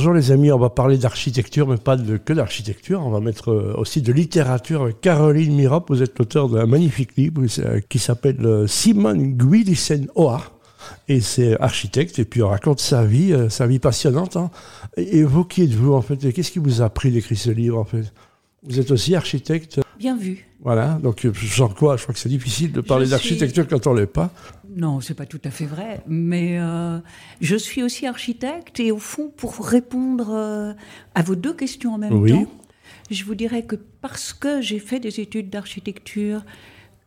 Bonjour les amis, on va parler d'architecture, mais pas que d'architecture. On va mettre euh, aussi de littérature Caroline Mirop. Vous êtes l'auteur d'un magnifique livre euh, qui s'appelle euh, Simone Guilissen Oa. Et c'est architecte, et puis on raconte sa vie, sa vie passionnante. Hein. Et vous, qui êtes-vous en fait Qu'est-ce qui vous a appris d'écrire ce livre en fait? Vous êtes aussi architecte? Bien vu. Voilà, donc genre quoi Je crois que c'est difficile de parler d'architecture quand on l'est pas. Non, c'est pas tout à fait vrai, mais euh, je suis aussi architecte et au fond, pour répondre euh, à vos deux questions en même temps, je vous dirais que parce que j'ai fait des études d'architecture,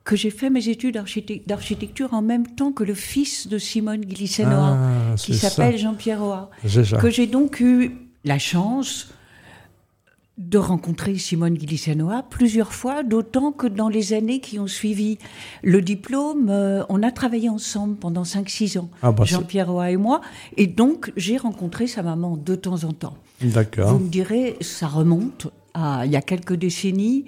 que j'ai fait mes études d'architecture en même temps que le fils de Simone Glissenoa, ah, qui s'appelle Jean-Pierre Oa, que j'ai donc eu la chance de rencontrer Simone Guilissanoa plusieurs fois, d'autant que dans les années qui ont suivi le diplôme, euh, on a travaillé ensemble pendant 5-6 ans, ah bah Jean-Pierre Roy et moi, et donc j'ai rencontré sa maman de temps en temps. D'accord. Vous me direz, ça remonte à il y a quelques décennies,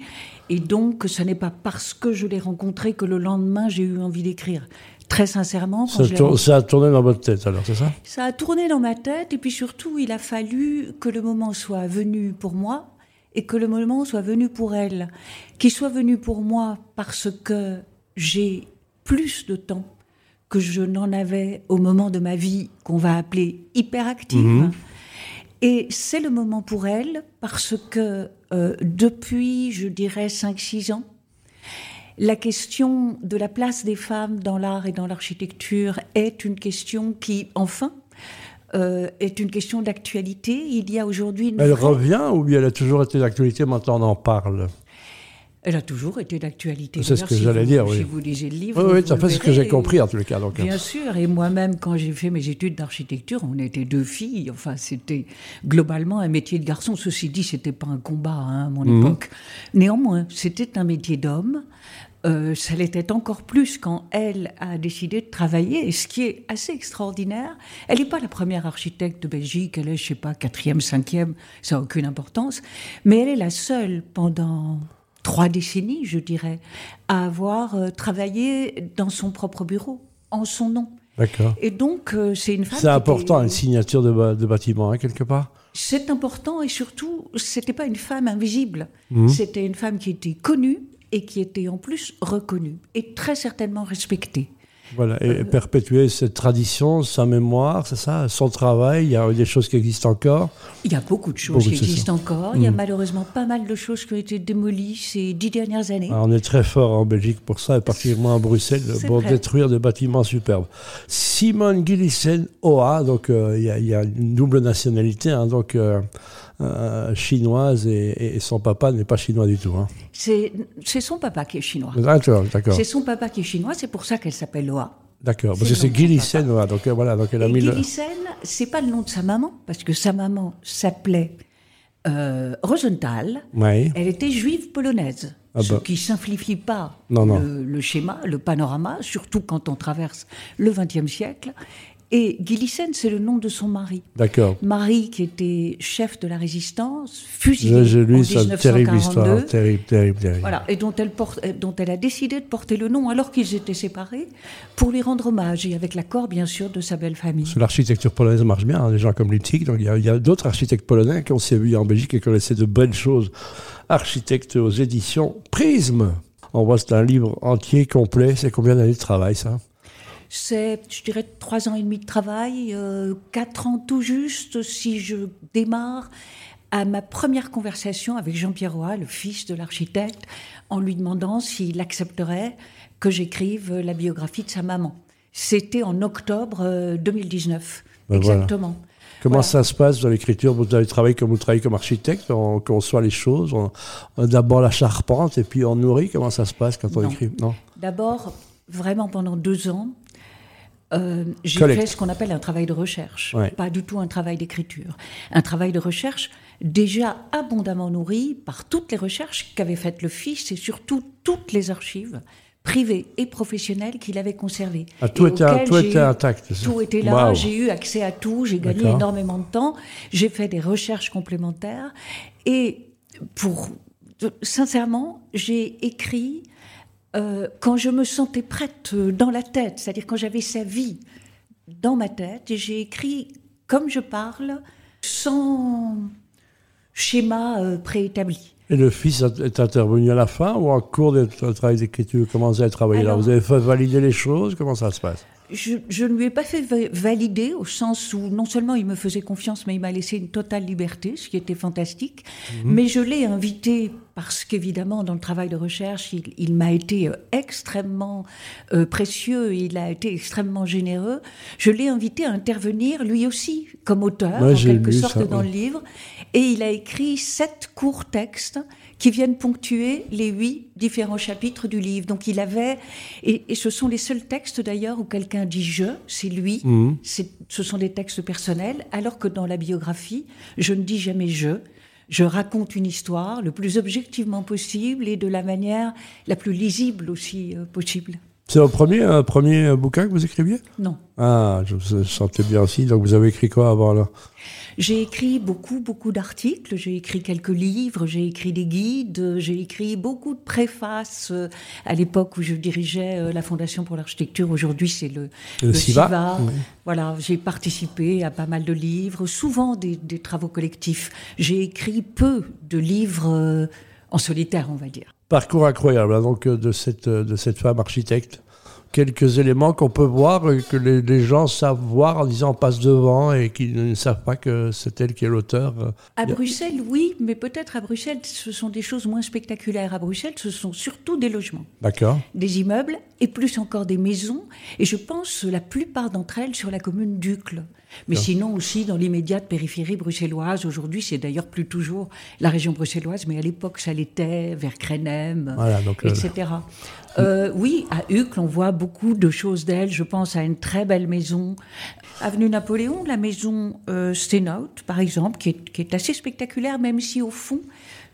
et donc ce n'est pas parce que je l'ai rencontré que le lendemain j'ai eu envie d'écrire. Très sincèrement. Ça, ça, a tourné dans votre tête alors, c'est ça? Ça a tourné dans ma tête, et puis surtout, il a fallu que le moment soit venu pour moi et que le moment soit venu pour elle, qu'il soit venu pour moi parce que j'ai plus de temps que je n'en avais au moment de ma vie qu'on va appeler hyperactive. Mhm. Et c'est le moment pour elle parce que euh, depuis, je dirais, 5-6 ans, la question de la place des femmes dans l'art et dans l'architecture est une question qui, enfin, euh, est une question d'actualité. Il y a aujourd'hui Elle revient ou bien elle a toujours été d'actualité, maintenant on en parle? Elle a toujours été d'actualité. C'est ce que j'allais dire, oui. Si vous lisez le livre. Oui, oui c'est ce que j'ai compris en tout cas. Donc. Bien sûr, et moi-même, quand j'ai fait mes études d'architecture, on était deux filles. Enfin, c'était globalement un métier de garçon. Ceci dit, c'était pas un combat hein, à mon mhm. époque. Néanmoins, c'était un métier d'homme. Euh, ça l'était encore plus quand elle a décidé de travailler. Et ce qui est assez extraordinaire, elle n'est pas la première architecte de Belgique, elle est, je sais pas, quatrième, cinquième, ça n'a aucune importance, mais elle est la seule pendant trois décennies, je dirais, à avoir euh, travaillé dans son propre bureau, en son nom. D'accord. Et donc, euh, c'est une femme. C'est important, une signature de, bâtiment, hein, quelque part? C'est important et surtout, c'était pas une femme invisible. Mmh. C'était une femme qui était connue, et qui était en plus reconnu et très certainement respecté. Voilà, et perpétuer cette tradition, sa mémoire, c'est ça, son travail, il y a des choses qui existent encore? Il y a beaucoup de choses qui existent encore. Il y a mm. malheureusement pas mal de choses qui ont été démolies ces dix dernières années. on est très fort en Belgique pour ça, et particulièrement à Bruxelles, pour détruire des bâtiments superbes. Simone Gillissen Oa, donc euh, il y, a une double nationalité, hein, donc euh, euh, chinoise et, son papa n'est pas chinois du tout. Hein. C'est son papa qui est chinois. D'accord, d'accord. C'est son papa qui est chinois, c'est pour ça qu'elle s'appelle Oa. D'accord, parce que c'est Gillissen, Oa, donc euh, voilà, donc elle a mis Gillissen, c'est pas le nom de sa maman, parce que sa maman s'appelait euh, Rosenthal. Ouais. Elle était juive polonaise. Ah ce bah. qui simplifie pas Le, le, schéma, le panorama, surtout quand on traverse le XXe siècle. Et Gillissen, c'est le nom de son mari. D'accord. Mari qui était chef de la résistance, fusillé J'ai lu cette terrible histoire, terrible, terrible, terrible. Voilà, et dont elle, porte, dont elle a décidé de porter le nom alors qu'ils étaient séparés, pour lui rendre hommage, et avec l'accord, bien sûr, de sa belle famille. L'architecture polonaise marche bien, hein, des gens comme Lipsik, donc il y a, d'autres architectes polonais qui ont sévi en Belgique et qui ont laissé de belles choses. Architectes aux éditions Prisme. On voit c'est un livre entier, complet. C'est combien d'années de travail, ça? C'est, je dirais, trois ans et demi de travail, euh, quatre ans tout juste si je démarre à ma première conversation avec Jean-Pierre Roy, le fils de l'architecte, en lui demandant s'il accepterait que j'écrive la biographie de sa maman. C'était en octobre 2019, euh, ben exactement. Comment ça se passe dans l'écriture? Vous avez travaillé comme vous travaillez comme architecte, on conçoit les choses, on, d'abord la charpente et puis on nourrit. Comment ça se passe quand on écrit? Non. D'abord, vraiment pendant deux ans, euh, j'ai fait ce qu'on appelle un travail de recherche, pas du tout un travail d'écriture. Un travail de recherche déjà abondamment nourri par toutes les recherches qu'avait faites le fils et surtout toutes les archives privées et professionnelles qu'il avait conservées. Ah, tout, était, tout était, intact. Tout était là, j'ai eu accès à tout, j'ai gagné énormément de temps, j'ai fait des recherches complémentaires et pour sincèrement, j'ai écrit euh, quand je me sentais prête euh, dans la tête, c'est-à-dire quand j'avais sa vie dans ma tête, j'ai écrit comme je parle sans schéma euh, préétabli. Et le fils est intervenu à la fin ou en cours de travail d'écriture Comment vous avez travaillé là? Vous avez fait valider les choses? Comment ça se passe? Je, ne lui ai pas fait valider au sens où non seulement il me faisait confiance, mais il m'a laissé une totale liberté, ce qui était fantastique. Mhm. Mais je l'ai invité parce qu'évidemment, dans le travail de recherche, il, m'a été euh, extrêmement euh, précieux, il a été extrêmement généreux. Je l'ai invité à intervenir, lui aussi, comme auteur, en quelque sorte, dans le livre. Et il a écrit sept courts textes qui viennent ponctuer les huit différents chapitres du livre. Donc il avait, et, ce sont les seuls textes d'ailleurs où quelqu'un dit je, c'est lui, mhm. ce sont des textes personnels, alors que dans la biographie, je ne dis jamais je. Je raconte une histoire le plus objectivement possible et de la manière la plus lisible aussi euh, possible. C'est un premier, un premier bouquin que vous écriviez? Non. Ah, je me sentais bien aussi. Donc vous avez écrit quoi avant là j'ai écrit beaucoup, beaucoup d'articles, j'ai écrit quelques livres, j'ai écrit des guides, j'ai écrit beaucoup de préfaces euh, à l'époque où je dirigeais euh, la Fondation pour l'architecture. Aujourd'hui, c'est le, le, CIVA. Voilà, j'ai participé à pas mal de livres, souvent des, des travaux collectifs. J'ai écrit peu de livres euh, en solitaire, on va dire. Parcours incroyable, hein, donc de cette, de cette femme architecte quelques éléments qu'on peut voir, que les, gens savent voir en disant on passe devant et qu'ils ne savent pas que c'est elle qui est l'auteur. À Bruxelles, oui, mais peut-être à Bruxelles, ce sont des choses moins spectaculaires. À Bruxelles, ce sont surtout des logements. D'accord. Des immeubles et plus encore des maisons. Et je pense la plupart d'entre elles sur la commune d'Ucle. Mais sinon aussi dans l'immédiate périphérie bruxelloise. Aujourd'hui, c'est d'ailleurs plus toujours la région bruxelloise, mais à l'époque, ça l'était, vers Krenem, etc. Euh, oui, à Uccle, on voit beaucoup de choses d'elle. Je pense à une très belle maison. Avenue Napoléon, la maison euh, par exemple, qui est, qui est assez spectaculaire, même si au fond,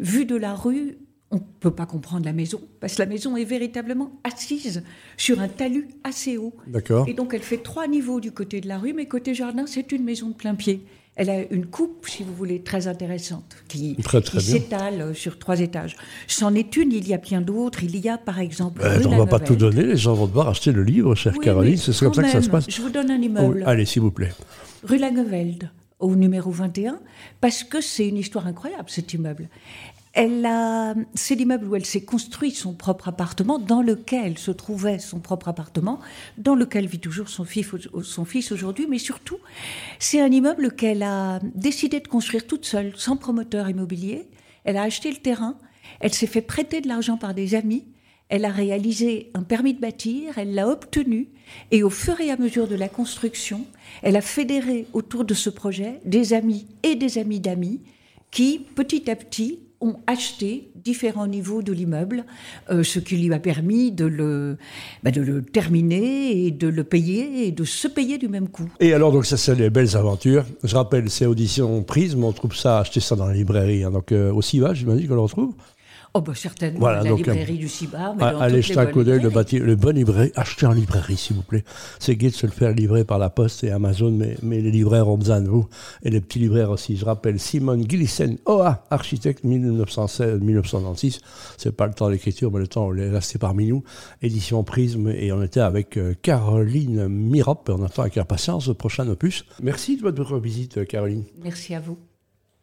vu de la rue, on ne peut pas comprendre la maison, parce que la maison est véritablement assise sur un talus assez haut. D'accord. Et donc elle fait trois niveaux du côté de la rue, mais côté jardin, c'est une maison de plein pied. Elle a une coupe, si vous voulez, très intéressante, qui, s'étale sur trois étages. C'en est une, il y a bien d'autres. Il y a, par exemple. Ben, on ne va pas tout donner, les gens vont devoir acheter le livre, chère Caroline. C'est comme ça que ça se passe. Je vous donne un immeuble. allez, s'il vous plaît. Rue Langeveld, au numéro 21, parce que c'est une histoire incroyable, cet immeuble. Elle a, c'est l'immeuble où elle s'est construit son propre appartement, dans lequel se trouvait son propre appartement, dans lequel vit toujours son fils, son fils aujourd'hui, mais surtout, c'est un immeuble qu'elle a décidé de construire toute seule, sans promoteur immobilier. Elle a acheté le terrain, elle s'est fait prêter de l'argent par des amis, elle a réalisé un permis de bâtir, elle l'a obtenu, et au fur et à mesure de la construction, elle a fédéré autour de ce projet des amis et des amis d'amis qui, petit à petit, ont acheté différents niveaux de l'immeuble, euh, ce qui lui a permis de le, bah, de le terminer et de le payer et de se payer du même coup. Et alors, donc, ça, c'est les belles aventures. Je rappelle, c'est Audition Prisme, on trouve ça, acheter ça dans la librairie. Hein. donc, euh, aussi va, j'imagine qu'on le retrouve. Oh, bah certainement, voilà, la librairie du CIBA. Mais allez jeter un coup d'œil, le, le bon librairie. Achetez en librairie, s'il vous plaît. C'est gai de se le faire livrer par la Poste et Amazon, mais, mais les libraires ont besoin de vous. Et les petits libraires aussi. Je rappelle, Simone Gillissen, OA, architecte 1916-1996. C'est pas le temps d'écriture, mais le temps, est resté parmi nous. Édition Prisme, et on était avec euh, Caroline Mirop. Et on attend avec impatience le prochain opus. Merci de votre visite, Caroline. Merci à vous.